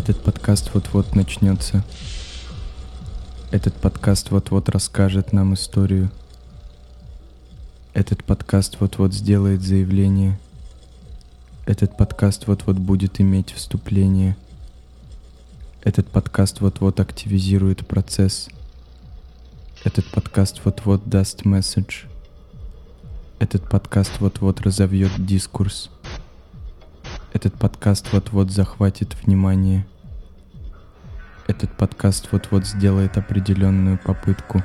Этот подкаст вот-вот начнется. Этот подкаст вот-вот расскажет нам историю. Этот подкаст вот-вот сделает заявление. Этот подкаст вот-вот будет иметь вступление. Этот подкаст вот-вот активизирует процесс. Этот подкаст вот-вот даст месседж. Этот подкаст вот-вот разовьет дискурс. Этот подкаст вот-вот захватит внимание. Этот подкаст вот-вот сделает определенную попытку.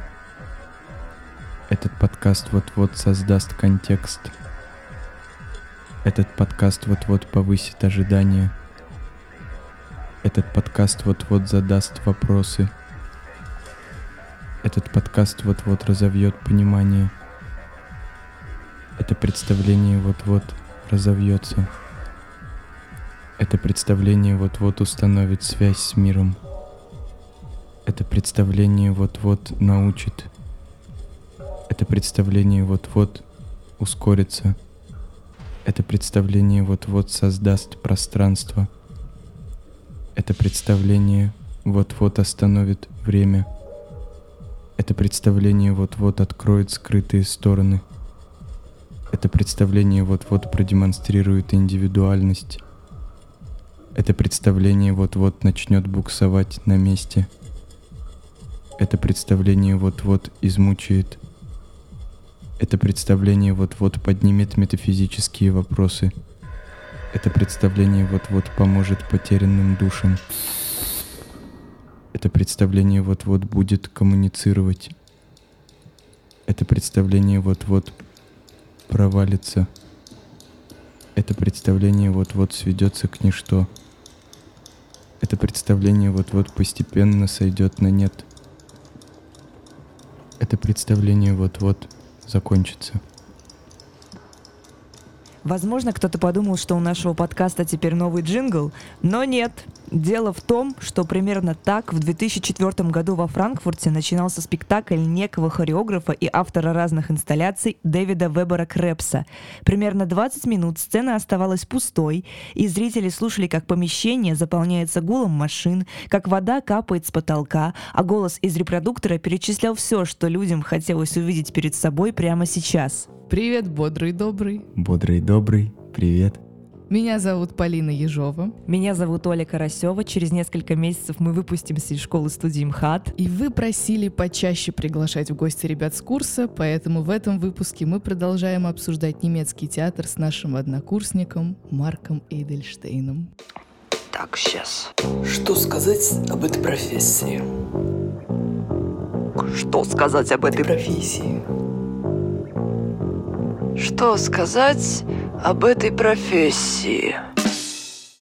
Этот подкаст вот-вот создаст контекст. Этот подкаст вот-вот повысит ожидания. Этот подкаст вот-вот задаст вопросы. Этот подкаст вот-вот разовьет понимание. Это представление вот-вот разовьется. Это представление вот-вот установит связь с миром. Это представление вот-вот научит. Это представление вот-вот ускорится. Это представление вот-вот создаст пространство. Это представление вот-вот остановит время. Это представление вот-вот откроет скрытые стороны. Это представление вот-вот продемонстрирует индивидуальность. Это представление вот-вот начнет буксовать на месте. Это представление вот-вот измучает. Это представление вот-вот поднимет метафизические вопросы. Это представление вот-вот поможет потерянным душам. Это представление вот-вот будет коммуницировать. Это представление вот-вот провалится. Это представление вот-вот сведется к ничто это представление вот-вот постепенно сойдет на нет. Это представление вот-вот закончится. Возможно, кто-то подумал, что у нашего подкаста теперь новый джингл, но нет. Дело в том, что примерно так в 2004 году во Франкфурте начинался спектакль некого хореографа и автора разных инсталляций Дэвида Вебера Крепса. Примерно 20 минут сцена оставалась пустой, и зрители слушали, как помещение заполняется гулом машин, как вода капает с потолка, а голос из репродуктора перечислял все, что людям хотелось увидеть перед собой прямо сейчас. Привет, бодрый добрый. Бодрый добрый, привет. Меня зовут Полина Ежова. Меня зовут Оля Карасева. Через несколько месяцев мы выпустимся из школы студии МХАТ. И вы просили почаще приглашать в гости ребят с курса, поэтому в этом выпуске мы продолжаем обсуждать немецкий театр с нашим однокурсником Марком Эйдельштейном. Так, сейчас. Что сказать об этой профессии? Что сказать об этой профессии? Что сказать об этой профессии?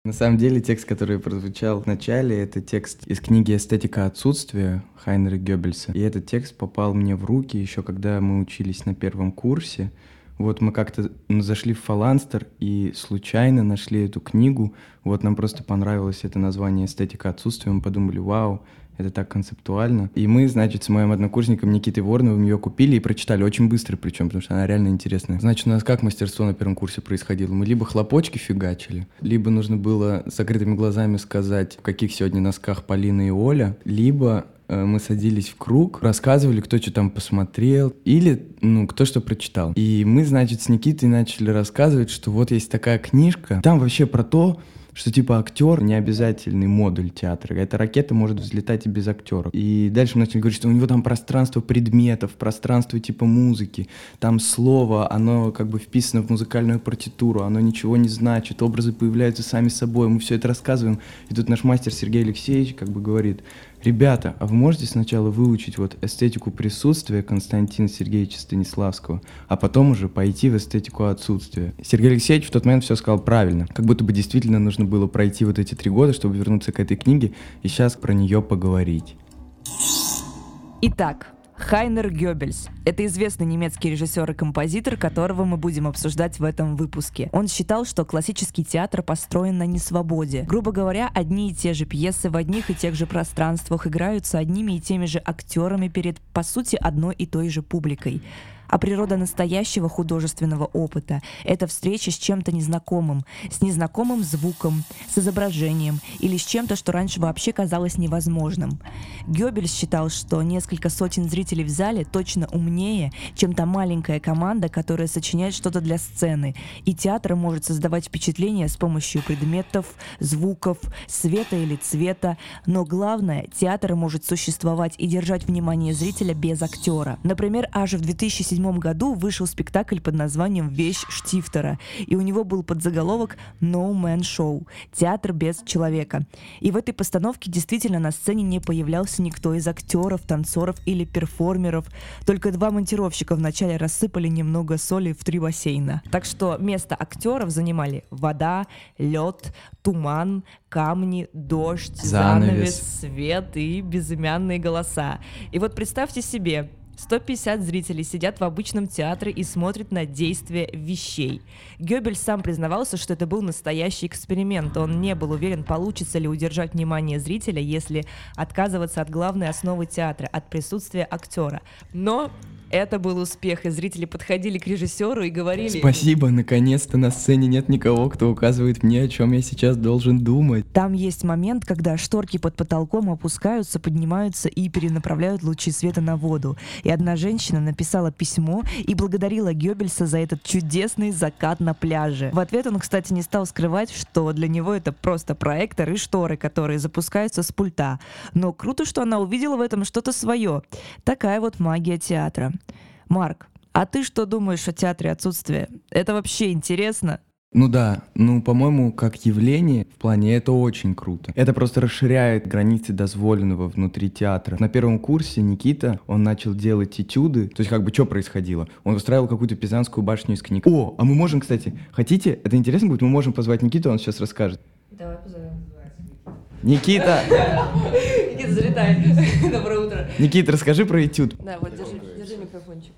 На самом деле текст, который прозвучал в начале, это текст из книги «Эстетика отсутствия» Хайнера Гёббельса. И этот текст попал мне в руки еще когда мы учились на первом курсе. Вот мы как-то зашли в Фаланстер и случайно нашли эту книгу. Вот нам просто понравилось это название «Эстетика отсутствия». Мы подумали, вау, это так концептуально. И мы, значит, с моим однокурсником Никитой Вороновым ее купили и прочитали очень быстро причем, потому что она реально интересная. Значит, у нас как мастерство на первом курсе происходило? Мы либо хлопочки фигачили, либо нужно было с закрытыми глазами сказать, в каких сегодня носках Полина и Оля, либо э, мы садились в круг, рассказывали, кто что там посмотрел, или, ну, кто что прочитал. И мы, значит, с Никитой начали рассказывать, что вот есть такая книжка, там вообще про то, что типа актер не обязательный модуль театра. Эта ракета может взлетать и без актера. И дальше мы начали говорить, что у него там пространство предметов, пространство типа музыки, там слово, оно как бы вписано в музыкальную партитуру, оно ничего не значит, образы появляются сами собой, мы все это рассказываем. И тут наш мастер Сергей Алексеевич как бы говорит, Ребята, а вы можете сначала выучить вот эстетику присутствия Константина Сергеевича Станиславского, а потом уже пойти в эстетику отсутствия? Сергей Алексеевич в тот момент все сказал правильно. Как будто бы действительно нужно было пройти вот эти три года, чтобы вернуться к этой книге и сейчас про нее поговорить. Итак, Хайнер Гёббельс. Это известный немецкий режиссер и композитор, которого мы будем обсуждать в этом выпуске. Он считал, что классический театр построен на несвободе. Грубо говоря, одни и те же пьесы в одних и тех же пространствах играются одними и теми же актерами перед, по сути, одной и той же публикой. А природа настоящего художественного опыта — это встреча с чем-то незнакомым, с незнакомым звуком, с изображением или с чем-то, что раньше вообще казалось невозможным. Гёббельс считал, что несколько сотен зрителей в зале точно умнее, чем та маленькая команда, которая сочиняет что-то для сцены, и театр может создавать впечатление с помощью предметов, звуков, света или цвета, но главное, театр может существовать и держать внимание зрителя без актера. Например, аж в 2007 году вышел спектакль под названием «Вещь Штифтера», и у него был подзаголовок «No Man Show» — «Театр без человека». И в этой постановке действительно на сцене не появлялся никто из актеров, танцоров или перформеров, только два монтировщика вначале рассыпали немного соли в три бассейна. Так что место актеров занимали вода, лед, туман, камни, дождь, занавес, Занавес. свет и безымянные голоса. И вот представьте себе, 150 зрителей сидят в обычном театре и смотрят на действия вещей. Гёбель сам признавался, что это был настоящий эксперимент. Он не был уверен, получится ли удержать внимание зрителя, если отказываться от главной основы театра, от присутствия актера. Но это был успех, и зрители подходили к режиссеру и говорили... Спасибо, наконец-то на сцене нет никого, кто указывает мне, о чем я сейчас должен думать. Там есть момент, когда шторки под потолком опускаются, поднимаются и перенаправляют лучи света на воду. И одна женщина написала письмо и благодарила Гёббельса за этот чудесный закат на пляже. В ответ он, кстати, не стал скрывать, что для него это просто проектор и шторы, которые запускаются с пульта. Но круто, что она увидела в этом что-то свое. Такая вот магия театра. Марк, а ты что думаешь о театре отсутствия? Это вообще интересно? Ну да, ну, по-моему, как явление в плане это очень круто. Это просто расширяет границы дозволенного внутри театра. На первом курсе Никита, он начал делать этюды. То есть как бы что происходило? Он устраивал какую-то пизанскую башню из книг. О, а мы можем, кстати, хотите? Это интересно будет? Мы можем позвать Никиту, он сейчас расскажет. Давай позовем. Никита! Никита, залетай. Доброе утро. Никита, расскажи про этюд. Да, вот держи, держи микрофончик.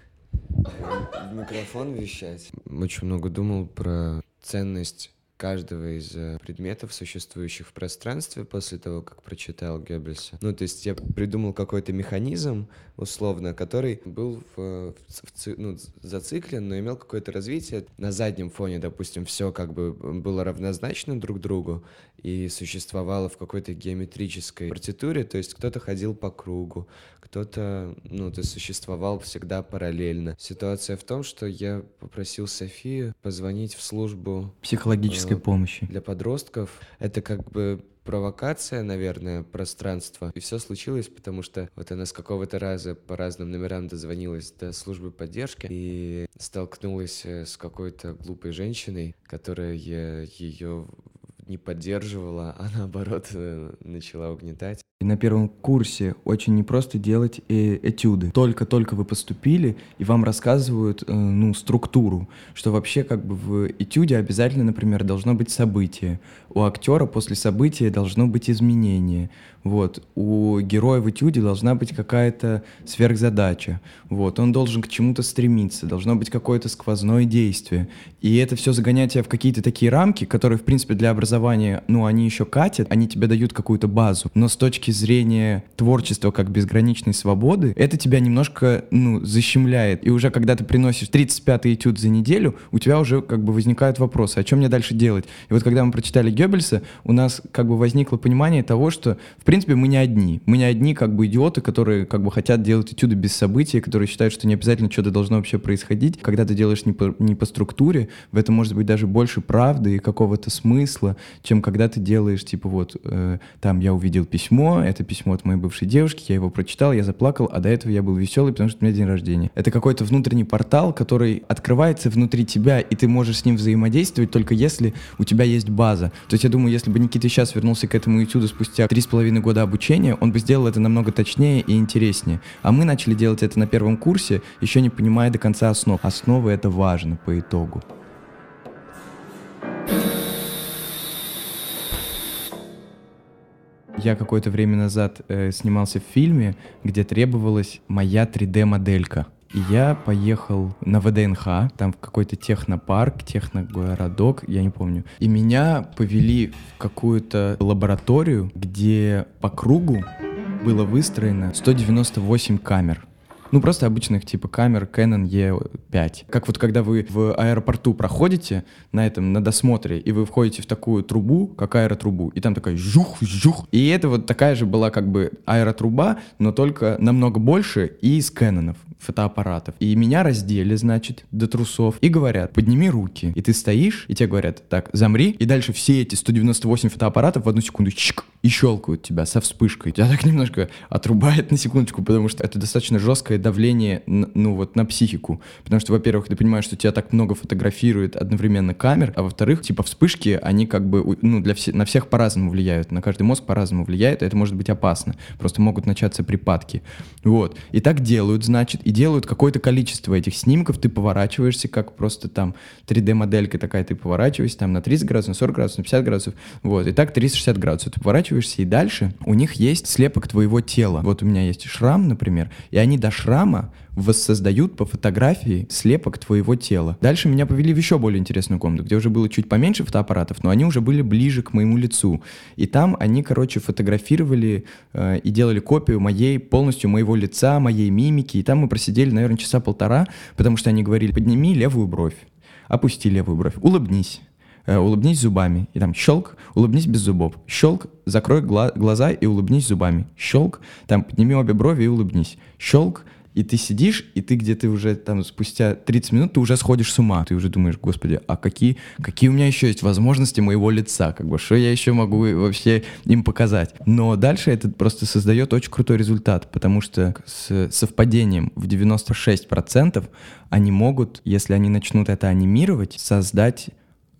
в микрофон вещать. Очень много думал про ценность каждого из э, предметов, существующих в пространстве, после того, как прочитал Геббельса. Ну, то есть я придумал какой-то механизм, условно, который был в, в ц- в ци- ну, зациклен, но имел какое-то развитие. На заднем фоне, допустим, все как бы было равнозначно друг другу и существовало в какой-то геометрической партитуре, то есть кто-то ходил по кругу, кто-то, ну, есть существовал всегда параллельно. Ситуация в том, что я попросил Софию позвонить в службу Психологической Э, помощи. для подростков. Это как бы провокация, наверное, пространства. И все случилось, потому что вот она с какого-то раза по разным номерам дозвонилась до службы поддержки и столкнулась э, с какой-то глупой женщиной, которая ее не поддерживала, а наоборот э, начала угнетать. И на первом курсе очень непросто делать э, этюды. Только-только вы поступили, и вам рассказывают, э, ну, структуру, что вообще как бы в этюде обязательно, например, должно быть событие. У актера после события должно быть изменение. Вот. У героя в этюде должна быть какая-то сверхзадача. Вот. Он должен к чему-то стремиться, должно быть какое-то сквозное действие. И это все загоняет тебя в какие-то такие рамки, которые, в принципе, для образования, ну, они еще катят, они тебе дают какую-то базу. Но с точки зрения творчества как безграничной свободы, это тебя немножко, ну, защемляет. И уже когда ты приносишь 35-й этюд за неделю, у тебя уже как бы возникают вопросы, о чем мне дальше делать? И вот когда мы прочитали Геббельса, у нас как бы возникло понимание того, что, в принципе, мы не одни. Мы не одни как бы идиоты, которые как бы хотят делать этюды без событий, которые считают, что не обязательно что-то должно вообще происходить. Когда ты делаешь не по, не по структуре, в этом может быть даже больше правды и какого-то смысла, чем когда ты делаешь, типа, вот, э, там, я увидел письмо, это письмо от моей бывшей девушки, я его прочитал, я заплакал, а до этого я был веселый, потому что у меня день рождения. Это какой-то внутренний портал, который открывается внутри тебя, и ты можешь с ним взаимодействовать только если у тебя есть база. То есть я думаю, если бы Никита сейчас вернулся к этому этюду спустя три с половиной года обучения, он бы сделал это намного точнее и интереснее. А мы начали делать это на первом курсе, еще не понимая до конца основ. Основы — это важно по итогу. Я какое-то время назад э, снимался в фильме, где требовалась моя 3D-моделька. И я поехал на ВДНХ, там в какой-то технопарк, техногородок, я не помню. И меня повели в какую-то лабораторию, где по кругу было выстроено 198 камер. Ну, просто обычных типа камер Canon E5. Как вот когда вы в аэропорту проходите на этом, на досмотре, и вы входите в такую трубу, как аэротрубу, и там такая жух, жух. И это вот такая же была как бы аэротруба, но только намного больше и из Кэнонов фотоаппаратов. И меня раздели, значит, до трусов, и говорят, подними руки. И ты стоишь, и тебе говорят, так, замри, и дальше все эти 198 фотоаппаратов в одну секунду чик, и щелкают тебя со вспышкой. Тебя так немножко отрубает на секундочку, потому что это достаточно жесткое давление, ну вот, на психику. Потому что, во-первых, ты понимаешь, что тебя так много фотографирует одновременно камер, а во-вторых, типа вспышки, они как бы, ну, для все, на всех по-разному влияют, на каждый мозг по-разному влияет, и это может быть опасно. Просто могут начаться припадки. Вот. И так делают, значит, и делают какое-то количество этих снимков, ты поворачиваешься, как просто там 3D-моделька такая, ты поворачиваешься там на 30 градусов, на 40 градусов, на 50 градусов, вот, и так 360 градусов. Ты поворачиваешься, и дальше у них есть слепок твоего тела. Вот у меня есть шрам, например, и они до шрама воссоздают по фотографии слепок твоего тела. Дальше меня повели в еще более интересную комнату, где уже было чуть поменьше фотоаппаратов, но они уже были ближе к моему лицу. И там они, короче, фотографировали э, и делали копию моей, полностью моего лица, моей мимики. И там мы просидели, наверное, часа полтора, потому что они говорили, подними левую бровь, опусти левую бровь, улыбнись. э, улыбнись зубами. И там щелк, улыбнись без зубов. Щелк, закрой гла- глаза и улыбнись зубами. Щелк, там подними обе брови и улыбнись. Щелк, и ты сидишь, и ты где-то уже там спустя 30 минут ты уже сходишь с ума. Ты уже думаешь, господи, а какие, какие у меня еще есть возможности моего лица? Как бы, что я еще могу вообще им показать? Но дальше это просто создает очень крутой результат, потому что с совпадением в 96% они могут, если они начнут это анимировать, создать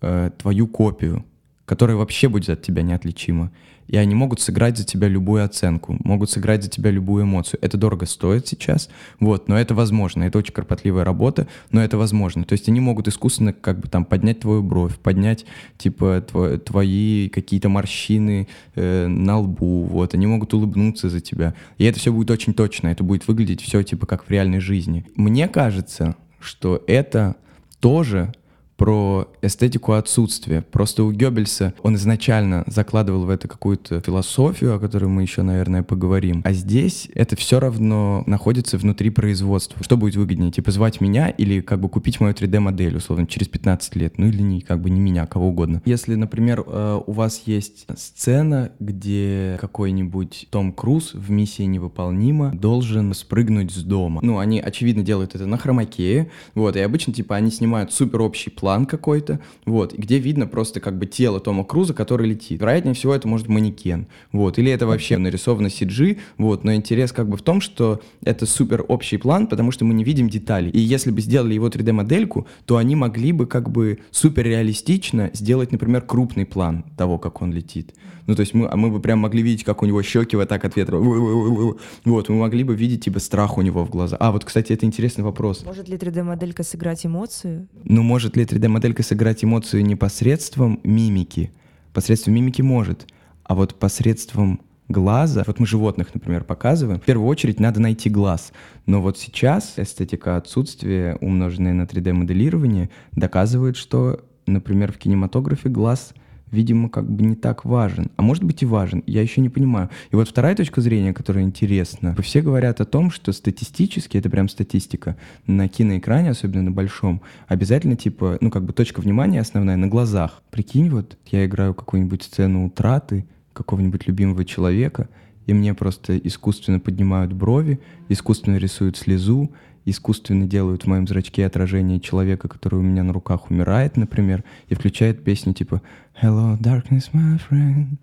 э, твою копию, которая вообще будет от тебя неотличима. И они могут сыграть за тебя любую оценку, могут сыграть за тебя любую эмоцию. Это дорого стоит сейчас, вот, но это возможно. Это очень кропотливая работа, но это возможно. То есть они могут искусственно как бы там поднять твою бровь, поднять типа тво- твои какие-то морщины э, на лбу, вот. Они могут улыбнуться за тебя. И это все будет очень точно. Это будет выглядеть все типа как в реальной жизни. Мне кажется, что это тоже про эстетику отсутствия. Просто у Геббельса он изначально закладывал в это какую-то философию, о которой мы еще, наверное, поговорим. А здесь это все равно находится внутри производства. Что будет выгоднее, типа звать меня или как бы купить мою 3D-модель, условно, через 15 лет? Ну или не, как бы не меня, кого угодно. Если, например, э, у вас есть сцена, где какой-нибудь Том Круз в «Миссии невыполнима» должен спрыгнуть с дома. Ну, они, очевидно, делают это на хромакее, вот, и обычно, типа, они снимают супер общий какой-то, вот, где видно просто как бы тело Тома Круза, который летит. Вероятнее всего, это может манекен, вот, или это вообще нарисовано CG, вот, но интерес как бы в том, что это супер общий план, потому что мы не видим деталей. И если бы сделали его 3D-модельку, то они могли бы как бы супер реалистично сделать, например, крупный план того, как он летит. Ну, то есть мы, а мы бы прям могли видеть, как у него щеки вот так от ветра. Вот, мы могли бы видеть, типа, страх у него в глазах. А, вот, кстати, это интересный вопрос. Может ли 3D-моделька сыграть эмоцию? Ну, может ли 3D-моделька сыграть эмоцию не посредством мимики? Посредством мимики может, а вот посредством глаза, вот мы животных, например, показываем, в первую очередь надо найти глаз. Но вот сейчас эстетика отсутствия, умноженная на 3D-моделирование, доказывает, что, например, в кинематографе глаз видимо, как бы не так важен. А может быть и важен, я еще не понимаю. И вот вторая точка зрения, которая интересна. Все говорят о том, что статистически, это прям статистика, на киноэкране, особенно на большом, обязательно типа, ну как бы точка внимания основная на глазах. Прикинь, вот я играю какую-нибудь сцену утраты какого-нибудь любимого человека, и мне просто искусственно поднимают брови, искусственно рисуют слезу, искусственно делают в моем зрачке отражение человека, который у меня на руках умирает, например, и включает песню типа Hello, darkness, my friend.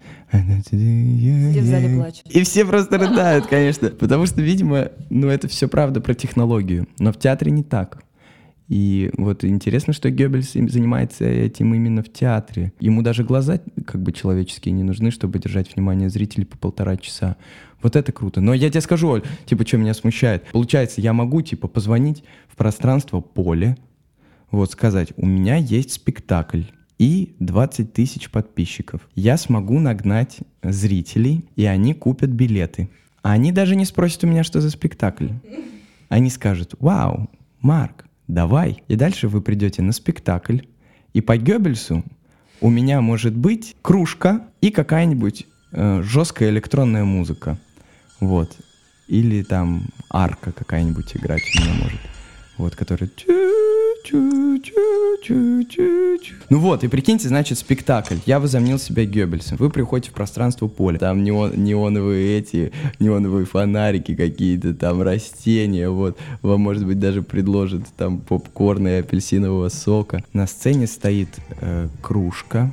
Все в зале плачут. И все просто рыдают, конечно. Потому что, видимо, ну это все правда про технологию. Но в театре не так. И вот интересно, что Геббельс им занимается этим именно в театре. Ему даже глаза как бы человеческие не нужны, чтобы держать внимание зрителей по полтора часа. Вот это круто. Но я тебе скажу, Оль, типа, что меня смущает. Получается, я могу, типа, позвонить в пространство поле, вот сказать, у меня есть спектакль и 20 тысяч подписчиков. Я смогу нагнать зрителей, и они купят билеты. А они даже не спросят у меня, что за спектакль. Они скажут, вау, Марк, давай. И дальше вы придете на спектакль, и по Геббельсу у меня может быть кружка и какая-нибудь э, жесткая электронная музыка. Вот. Или там арка какая-нибудь играть у меня может. Вот, которая... Ну вот, и прикиньте, значит, спектакль. Я возомнил себя Геббельсом. Вы приходите в пространство поля. Там неон, неоновые эти, неоновые фонарики какие-то, там растения, вот. Вам, может быть, даже предложат там попкорн и апельсинового сока. На сцене стоит э, кружка,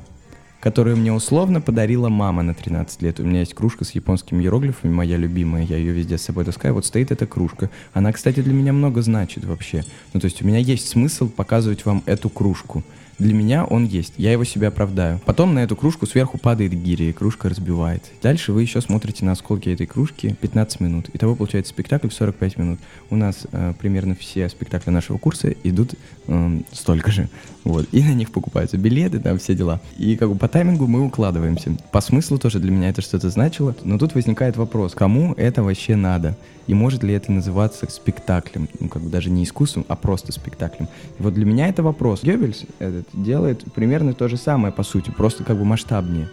которую мне условно подарила мама на 13 лет. У меня есть кружка с японскими иероглифами, моя любимая, я ее везде с собой таскаю. Вот стоит эта кружка. Она, кстати, для меня много значит вообще. Ну, то есть у меня есть смысл показывать вам эту кружку. Для меня он есть, я его себе оправдаю. Потом на эту кружку сверху падает гиря, и кружка разбивает. Дальше вы еще смотрите на осколки этой кружки 15 минут. Итого получается спектакль в 45 минут. У нас э, примерно все спектакли нашего курса идут э, столько же. Вот. И на них покупаются билеты, там все дела. И как бы по таймингу мы укладываемся. По смыслу тоже для меня это что-то значило. Но тут возникает вопрос, кому это вообще надо? И может ли это называться спектаклем? Ну, как бы даже не искусством, а просто спектаклем. И вот для меня это вопрос. Геббельс этот делает примерно то же самое, по сути, просто как бы масштабнее.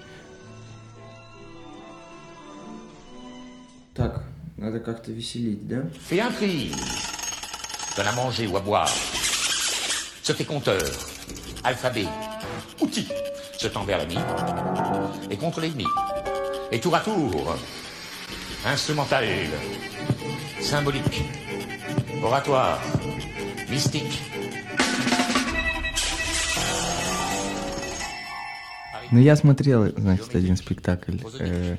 Так, надо как-то веселить, да? Tri. Donne à manger ou à boire. Se fait compteur. Alphabet. Outil. Se tend vers l'ami. Et contre l'ennemi. Et tour à tour. Instrumental. Symbolique. Oratoire. Mystique. Ну, я смотрел, значит, один спектакль э,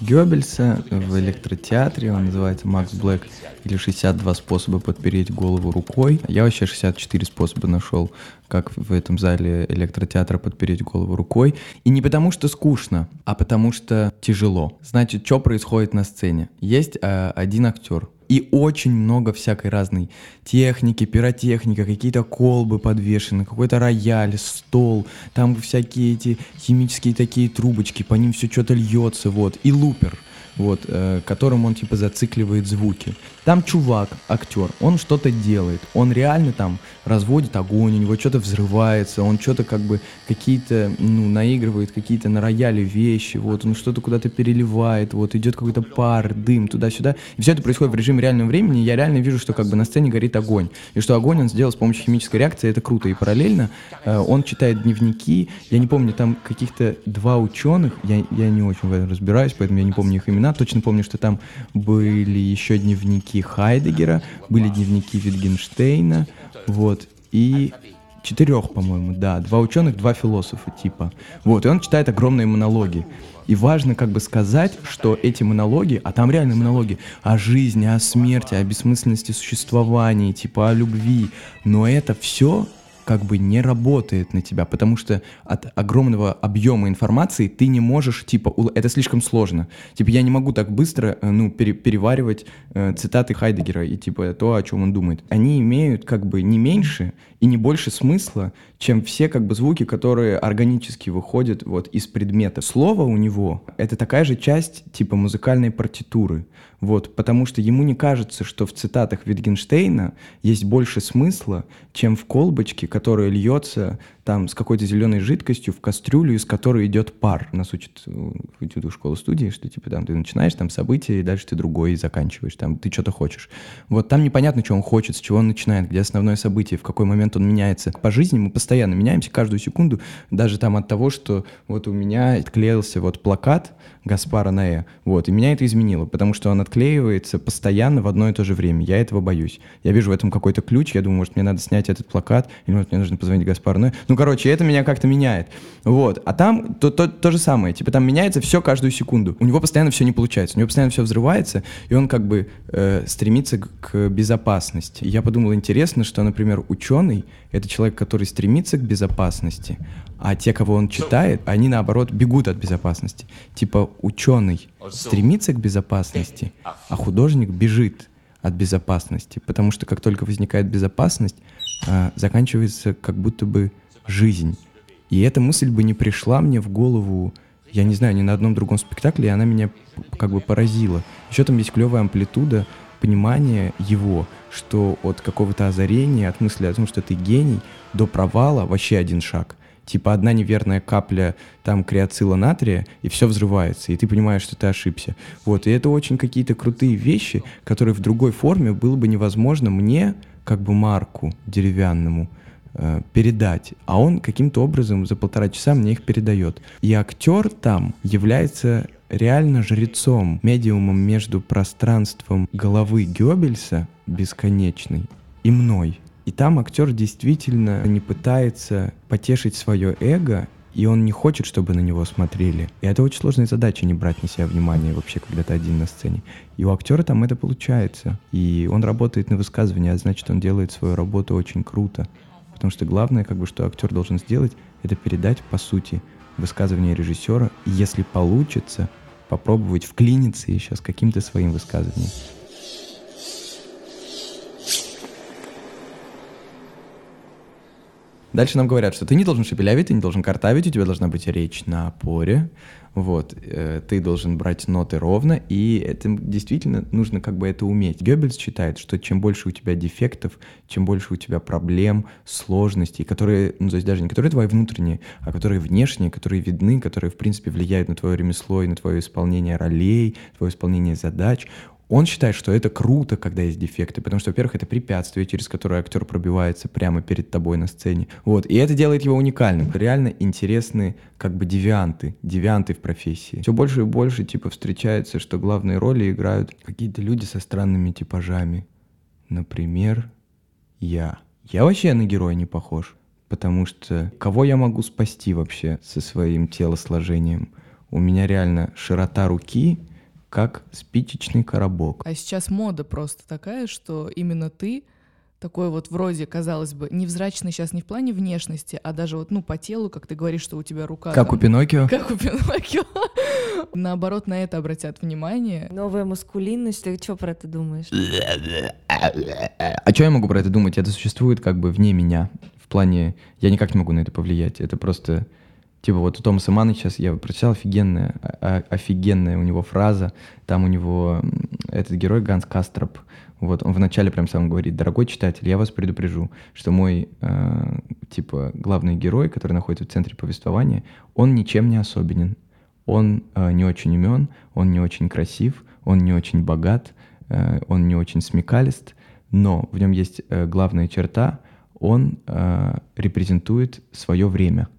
Геббельса в электротеатре, он называется «Макс Блэк» или «62 способа подпереть голову рукой». Я вообще 64 способа нашел, как в этом зале электротеатра подпереть голову рукой. И не потому что скучно, а потому что тяжело. Значит, что происходит на сцене? Есть э, один актер, и очень много всякой разной техники, пиротехника, какие-то колбы подвешены, какой-то рояль, стол, там всякие эти химические такие трубочки, по ним все что-то льется, вот, и лупер, вот, э, которым он типа зацикливает звуки. Там чувак, актер, он что-то делает, он реально там разводит огонь, у него что-то взрывается, он что-то как бы какие-то, ну, наигрывает какие-то на рояле вещи, вот, он что-то куда-то переливает, вот, идет какой-то пар, дым туда-сюда. И все это происходит в режиме реального времени, я реально вижу, что как бы на сцене горит огонь, и что огонь он сделал с помощью химической реакции, это круто. И параллельно э, он читает дневники, я не помню, там каких-то два ученых, я, я не очень в этом разбираюсь, поэтому я не помню их имена, точно помню, что там были еще дневники Хайдегера, были дневники Витгенштейна, вот, и четырех, по-моему, да, два ученых, два философа типа. Вот, и он читает огромные монологи. И важно как бы сказать, что эти монологи, а там реально монологи о жизни, о смерти, о бессмысленности существования, типа о любви, но это все как бы не работает на тебя, потому что от огромного объема информации ты не можешь, типа, это слишком сложно. Типа, я не могу так быстро, э, ну, пере- переваривать э, цитаты Хайдегера и, типа, то, о чем он думает. Они имеют, как бы, не меньше и не больше смысла, чем все, как бы, звуки, которые органически выходят, вот, из предмета. Слово у него — это такая же часть, типа, музыкальной партитуры. Вот, потому что ему не кажется, что в цитатах Витгенштейна есть больше смысла, чем в колбочке, которая льется там с какой-то зеленой жидкостью в кастрюлю, из которой идет пар. Нас учат э, в этюду школы студии, что типа там ты начинаешь там события, и дальше ты другой и заканчиваешь, там ты что-то хочешь. Вот там непонятно, что он хочет, с чего он начинает, где основное событие, в какой момент он меняется. По жизни мы постоянно меняемся каждую секунду, даже там от того, что вот у меня отклеился вот плакат Гаспара Ноэ, вот, и меня это изменило, потому что он отклеивается постоянно в одно и то же время. Я этого боюсь. Я вижу в этом какой-то ключ, я думаю, может, мне надо снять этот плакат, или может, мне нужно позвонить Гаспару Ноэ. Ну, короче, это меня как-то меняет. Вот. А там то, то, то же самое. Типа там меняется все каждую секунду. У него постоянно все не получается. У него постоянно все взрывается, и он как бы э, стремится к, безопасности. Я подумал, интересно, что, например, ученый — это человек, который стремится к безопасности, а те, кого он читает, они, наоборот, бегут от безопасности. Типа ученый стремится к безопасности, а художник бежит от безопасности. Потому что как только возникает безопасность, а, заканчивается как будто бы жизнь. И эта мысль бы не пришла мне в голову, я не знаю, ни на одном другом спектакле, и она меня как бы поразила. Еще там есть клевая амплитуда понимания его, что от какого-то озарения, от мысли о том, что ты гений, до провала вообще один шаг. Типа одна неверная капля там криоцила натрия, и все взрывается, и ты понимаешь, что ты ошибся. Вот, и это очень какие-то крутые вещи, которые в другой форме было бы невозможно мне, как бы Марку деревянному, э, передать, а он каким-то образом за полтора часа мне их передает. И актер там является реально жрецом, медиумом между пространством головы Гёббельса бесконечной и мной. И там актер действительно не пытается потешить свое эго, и он не хочет, чтобы на него смотрели. И это очень сложная задача, не брать на себя внимание вообще, когда ты один на сцене. И у актера там это получается. И он работает на высказывание, а значит, он делает свою работу очень круто. Потому что главное, как бы, что актер должен сделать, это передать, по сути, высказывание режиссера, если получится, попробовать вклиниться еще с каким-то своим высказыванием. Дальше нам говорят, что ты не должен шепелявить, ты не должен картавить, у тебя должна быть речь на опоре, вот, э, ты должен брать ноты ровно, и это действительно нужно как бы это уметь. Геббельс считает, что чем больше у тебя дефектов, чем больше у тебя проблем, сложностей, которые, ну, то есть даже не которые твои внутренние, а которые внешние, которые видны, которые, в принципе, влияют на твое ремесло и на твое исполнение ролей, твое исполнение задач, он считает, что это круто, когда есть дефекты, потому что, во-первых, это препятствие, через которое актер пробивается прямо перед тобой на сцене. Вот, и это делает его уникальным. Реально интересны как бы девианты, девианты в профессии. Все больше и больше, типа, встречается, что главные роли играют какие-то люди со странными типажами. Например, я. Я вообще на героя не похож, потому что кого я могу спасти вообще со своим телосложением? У меня реально широта руки — как спичечный коробок. А сейчас мода просто такая, что именно ты такой вот вроде, казалось бы, невзрачный сейчас не в плане внешности, а даже вот, ну, по телу, как ты говоришь, что у тебя рука... Как там, у Пиноккио? Как у Пиноккио. Наоборот, на это обратят внимание. Новая маскулинность, ты что про это думаешь? А что я могу про это думать? Это существует как бы вне меня. В плане, я никак не могу на это повлиять. Это просто Типа вот у Томаса Мана сейчас я прочитал офигенная, офигенная у него фраза. Там у него этот герой Ганс Кастроп. Вот он вначале прям сам говорит, дорогой читатель, я вас предупрежу, что мой э, типа главный герой, который находится в центре повествования, он ничем не особенен. Он э, не очень умен, он не очень красив, он не очень богат, э, он не очень смекалист, но в нем есть э, главная черта, он э, репрезентует свое время –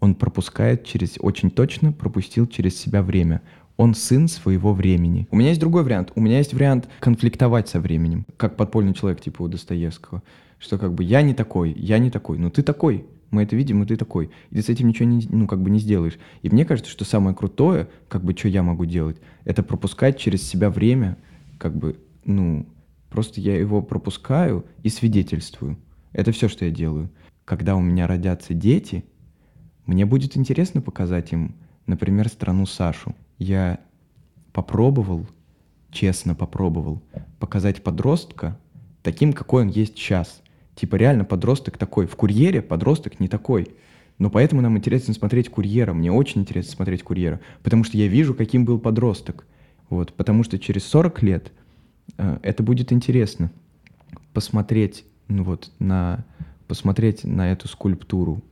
он пропускает через, очень точно пропустил через себя время. Он сын своего времени. У меня есть другой вариант. У меня есть вариант конфликтовать со временем, как подпольный человек типа у Достоевского. Что как бы я не такой, я не такой, но ты такой. Мы это видим, и ты такой. И ты с этим ничего не, ну, как бы не сделаешь. И мне кажется, что самое крутое, как бы, что я могу делать, это пропускать через себя время, как бы, ну, просто я его пропускаю и свидетельствую. Это все, что я делаю. Когда у меня родятся дети, мне будет интересно показать им, например, страну Сашу. Я попробовал, честно попробовал, показать подростка таким, какой он есть сейчас. Типа реально подросток такой. В «Курьере» подросток не такой. Но поэтому нам интересно смотреть «Курьера». Мне очень интересно смотреть «Курьера», потому что я вижу, каким был подросток. Вот, потому что через 40 лет э, это будет интересно посмотреть, ну вот, на, посмотреть на эту скульптуру,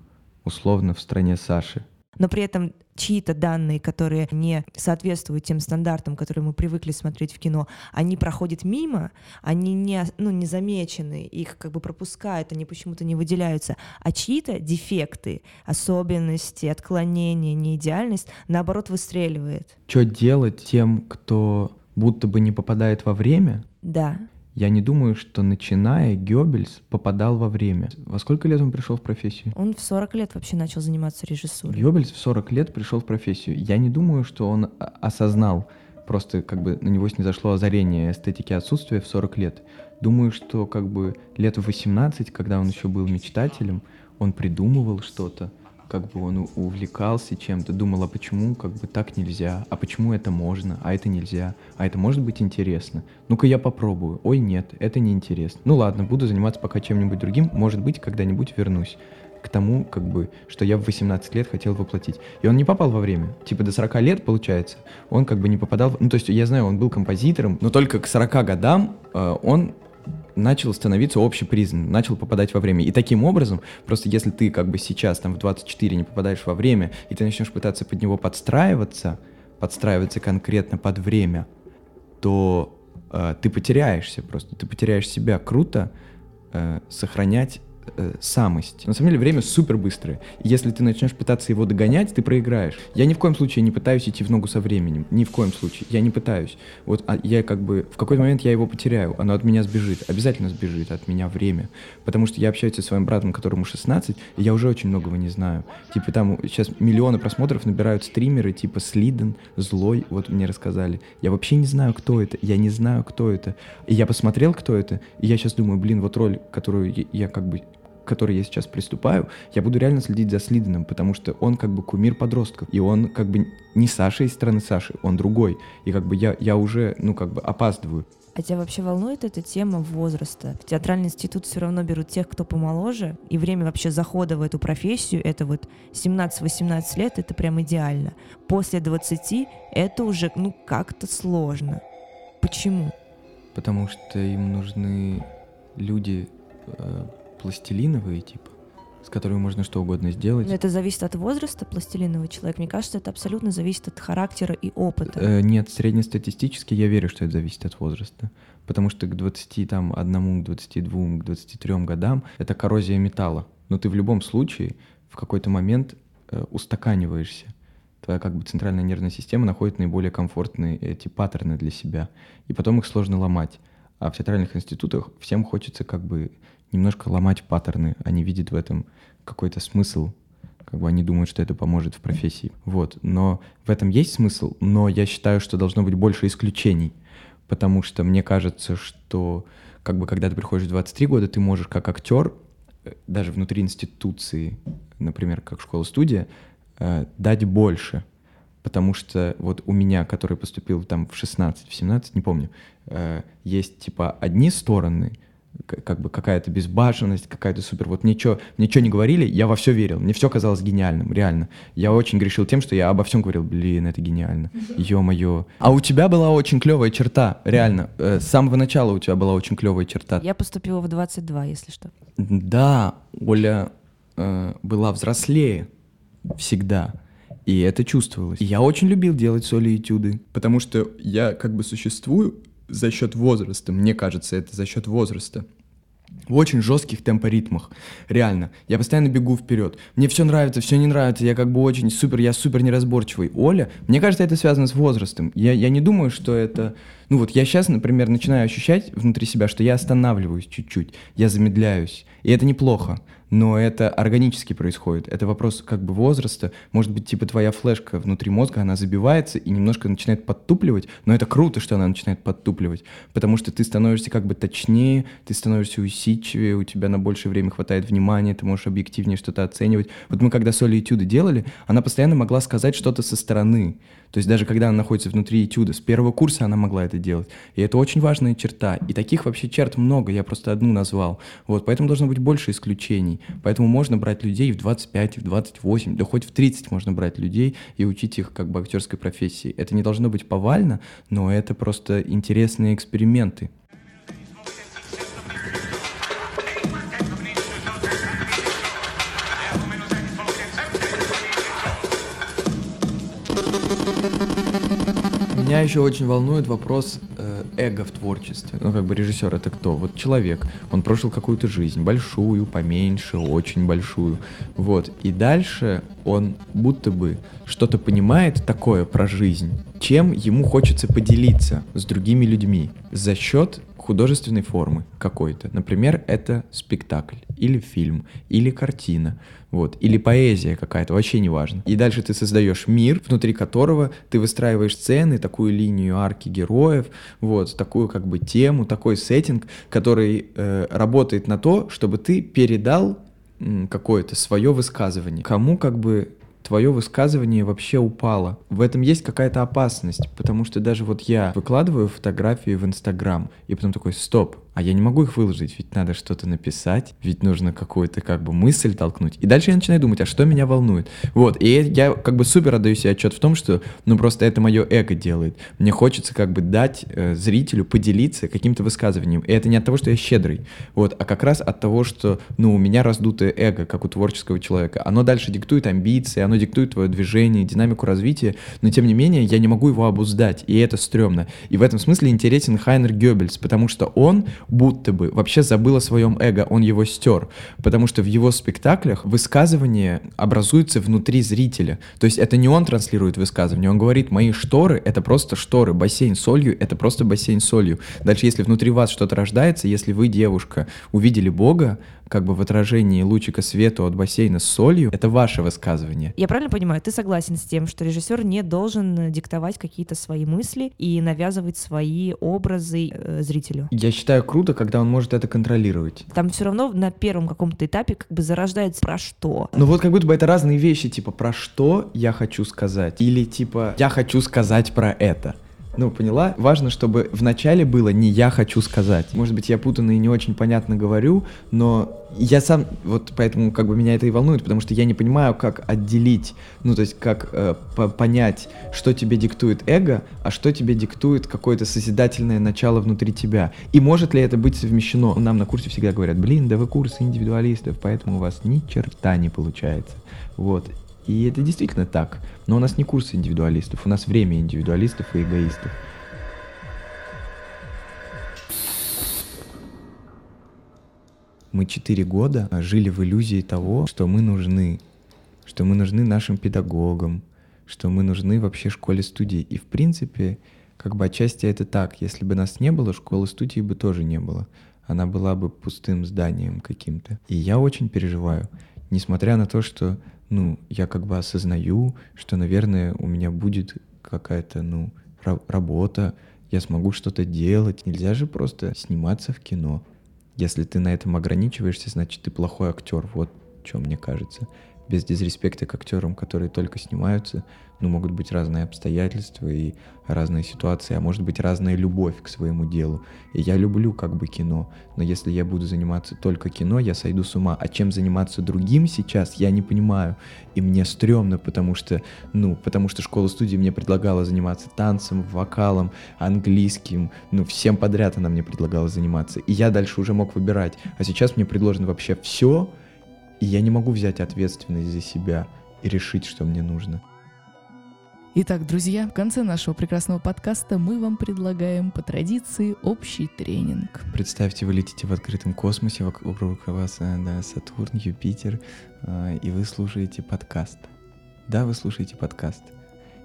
условно в стране Саши. Но при этом чьи-то данные, которые не соответствуют тем стандартам, которые мы привыкли смотреть в кино, они проходят мимо, они не, ну, не замечены, их как бы пропускают, они почему-то не выделяются. А чьи-то дефекты, особенности, отклонения, неидеальность, наоборот, выстреливает. Что делать тем, кто будто бы не попадает во время? Да. Я не думаю, что начиная Гёббельс попадал во время. Во сколько лет он пришел в профессию? Он в 40 лет вообще начал заниматься режиссурой. Гёббельс в 40 лет пришел в профессию. Я не думаю, что он осознал, просто как бы на него снизошло озарение эстетики отсутствия в 40 лет. Думаю, что как бы лет в 18, когда он еще был мечтателем, он придумывал что-то, как бы он увлекался чем-то, думал, а почему как бы так нельзя, а почему это можно, а это нельзя, а это может быть интересно. Ну-ка я попробую. Ой, нет, это не интересно. Ну ладно, буду заниматься пока чем-нибудь другим, может быть, когда-нибудь вернусь к тому, как бы, что я в 18 лет хотел воплотить. И он не попал во время. Типа до 40 лет, получается, он как бы не попадал... Ну, то есть я знаю, он был композитором, но только к 40 годам э, он начал становиться общепризнанным, начал попадать во время. И таким образом, просто если ты как бы сейчас там в 24 не попадаешь во время, и ты начнешь пытаться под него подстраиваться, подстраиваться конкретно под время, то э, ты потеряешься просто, ты потеряешь себя. Круто э, сохранять э, самость. На самом деле время супер быстрое. Если ты начнешь пытаться его догонять, ты проиграешь. Я ни в коем случае не пытаюсь идти в ногу со временем. Ни в коем случае. Я не пытаюсь. Вот а я как бы в какой-то момент я его потеряю. Оно от меня сбежит. Обязательно сбежит от меня время. Потому что я общаюсь со своим братом, которому 16, и я уже очень многого не знаю. Типа там сейчас миллионы просмотров набирают стримеры типа Слиден, Злой, вот мне рассказали. Я вообще не знаю, кто это. Я не знаю, кто это. И я посмотрел, кто это, и я сейчас думаю, блин, вот роль, которую я, как бы которой я сейчас приступаю, я буду реально следить за Слиденом, потому что он как бы кумир подростков, и он как бы не Саша из страны Саши, он другой, и как бы я, я уже, ну как бы опаздываю. А тебя вообще волнует эта тема возраста? В театральный институт все равно берут тех, кто помоложе, и время вообще захода в эту профессию, это вот 17-18 лет, это прям идеально. После 20 это уже, ну, как-то сложно. Почему? Потому что им нужны люди э, пластилиновые, типа, с которыми можно что угодно сделать. Но это зависит от возраста пластилиновый человек. Мне кажется, это абсолютно зависит от характера и опыта. Э, нет, среднестатистически я верю, что это зависит от возраста. Потому что к 21, к 22, к 23 годам это коррозия металла. Но ты в любом случае в какой-то момент э, устаканиваешься. Твоя как бы центральная нервная система находит наиболее комфортные эти паттерны для себя. И потом их сложно ломать. А в театральных институтах всем хочется как бы немножко ломать паттерны. Они видят в этом какой-то смысл. Как бы они думают, что это поможет в профессии. Вот. Но в этом есть смысл, но я считаю, что должно быть больше исключений. Потому что мне кажется, что как бы когда ты приходишь в 23 года, ты можешь как актер, э, даже внутри институции, например, как школа-студия, э, дать больше. Потому что вот у меня, который поступил там в 16, в 17, не помню, э, есть типа одни стороны, как бы какая-то безбашенность, какая-то супер. Вот ничего, ничего не говорили, я во все верил. Мне все казалось гениальным, реально. Я очень грешил тем, что я обо всем говорил, блин, это гениально. Ё-моё. А у тебя была очень клевая черта, реально. Э, С самого начала у тебя была очень клевая черта. Я поступила в 22, если что. Да, Оля э, была взрослее всегда. И это чувствовалось. И я очень любил делать соли этюды, потому что я как бы существую за счет возраста. Мне кажется, это за счет возраста. В очень жестких темпоритмах. Реально. Я постоянно бегу вперед. Мне все нравится, все не нравится. Я как бы очень супер, я супер неразборчивый. Оля, мне кажется, это связано с возрастом. Я, я не думаю, что это... Ну вот я сейчас, например, начинаю ощущать внутри себя, что я останавливаюсь чуть-чуть, я замедляюсь. И это неплохо но это органически происходит. Это вопрос как бы возраста. Может быть, типа твоя флешка внутри мозга, она забивается и немножко начинает подтупливать, но это круто, что она начинает подтупливать, потому что ты становишься как бы точнее, ты становишься усидчивее, у тебя на большее время хватает внимания, ты можешь объективнее что-то оценивать. Вот мы когда Соли этюды делали, она постоянно могла сказать что-то со стороны. То есть даже когда она находится внутри этюда, с первого курса она могла это делать. И это очень важная черта. И таких вообще черт много, я просто одну назвал. Вот, поэтому должно быть больше исключений. Поэтому можно брать людей в 25, в 28, да хоть в 30 можно брать людей и учить их как бы актерской профессии. Это не должно быть повально, но это просто интересные эксперименты. Меня еще очень волнует вопрос э, эго в творчестве. Ну, как бы режиссер это кто? Вот человек, он прожил какую-то жизнь, большую, поменьше, очень большую. Вот. И дальше он будто бы что-то понимает такое про жизнь, чем ему хочется поделиться с другими людьми за счет художественной формы какой-то. Например, это спектакль, или фильм, или картина, вот, или поэзия какая-то, вообще не важно. И дальше ты создаешь мир, внутри которого ты выстраиваешь сцены, такую линию арки героев, вот, такую как бы тему, такой сеттинг, который э, работает на то, чтобы ты передал какое-то свое высказывание. Кому как бы твое высказывание вообще упало. В этом есть какая-то опасность, потому что даже вот я выкладываю фотографии в Инстаграм, и потом такой, стоп, а я не могу их выложить, ведь надо что-то написать, ведь нужно какую-то как бы мысль толкнуть. И дальше я начинаю думать, а что меня волнует? Вот, и я как бы супер отдаю себе отчет в том, что, ну, просто это мое эго делает. Мне хочется как бы дать э, зрителю поделиться каким-то высказыванием. И это не от того, что я щедрый, вот, а как раз от того, что, ну, у меня раздутое эго, как у творческого человека. Оно дальше диктует амбиции, оно диктует твое движение, динамику развития, но тем не менее я не могу его обуздать, и это стрёмно. И в этом смысле интересен Хайнер Гёббельс, потому что он будто бы вообще забыл о своем эго, он его стер, потому что в его спектаклях высказывание образуется внутри зрителя. То есть это не он транслирует высказывание, он говорит, мои шторы — это просто шторы, бассейн солью — это просто бассейн солью. Дальше, если внутри вас что-то рождается, если вы, девушка, увидели Бога, как бы в отражении лучика света от бассейна с солью, это ваше высказывание. Я правильно понимаю, ты согласен с тем, что режиссер не должен диктовать какие-то свои мысли и навязывать свои образы э, зрителю? Я считаю круто, когда он может это контролировать. Там все равно на первом каком-то этапе как бы зарождается про что. Ну вот как будто бы это разные вещи, типа про что я хочу сказать, или типа я хочу сказать про это. Ну, поняла? Важно, чтобы в начале было не «я хочу сказать». Может быть, я путанно и не очень понятно говорю, но я сам, вот поэтому как бы меня это и волнует, потому что я не понимаю, как отделить, ну, то есть как э, по понять, что тебе диктует эго, а что тебе диктует какое-то созидательное начало внутри тебя. И может ли это быть совмещено? Нам на курсе всегда говорят, блин, да вы курсы индивидуалистов, поэтому у вас ни черта не получается. Вот. И это действительно так. Но у нас не курс индивидуалистов, у нас время индивидуалистов и эгоистов. Мы четыре года жили в иллюзии того, что мы нужны, что мы нужны нашим педагогам, что мы нужны вообще школе-студии. И в принципе, как бы отчасти это так. Если бы нас не было, школы-студии бы тоже не было. Она была бы пустым зданием каким-то. И я очень переживаю, несмотря на то, что ну, я как бы осознаю, что, наверное, у меня будет какая-то, ну, работа, я смогу что-то делать. Нельзя же просто сниматься в кино. Если ты на этом ограничиваешься, значит, ты плохой актер. Вот что мне кажется. Без дизреспекта к актерам, которые только снимаются, ну, могут быть разные обстоятельства и разные ситуации, а может быть разная любовь к своему делу. И я люблю как бы кино, но если я буду заниматься только кино, я сойду с ума. А чем заниматься другим сейчас, я не понимаю. И мне стрёмно, потому что, ну, потому что школа-студия мне предлагала заниматься танцем, вокалом, английским, ну, всем подряд она мне предлагала заниматься. И я дальше уже мог выбирать. А сейчас мне предложено вообще все, и я не могу взять ответственность за себя и решить, что мне нужно. Итак, друзья, в конце нашего прекрасного подкаста мы вам предлагаем по традиции общий тренинг. Представьте, вы летите в открытом космосе, вокруг вас э, да, Сатурн, Юпитер, э, и вы слушаете подкаст. Да, вы слушаете подкаст.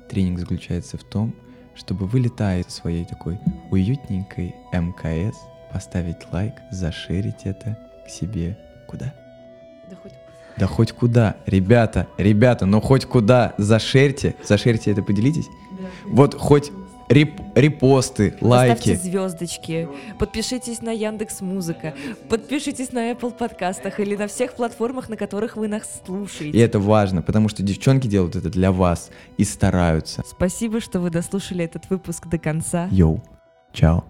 Тренинг заключается в том, чтобы вылетая из своей такой уютненькой МКС, поставить лайк, зашерить это к себе куда? Да хоть да хоть куда, ребята, ребята, но хоть куда, зашерьте, зашерьте это, поделитесь. Да. Вот хоть реп, репосты, лайки. Поставьте звездочки, подпишитесь на Яндекс Музыка, подпишитесь на Apple подкастах или на всех платформах, на которых вы нас слушаете. И это важно, потому что девчонки делают это для вас и стараются. Спасибо, что вы дослушали этот выпуск до конца. Йоу, чао.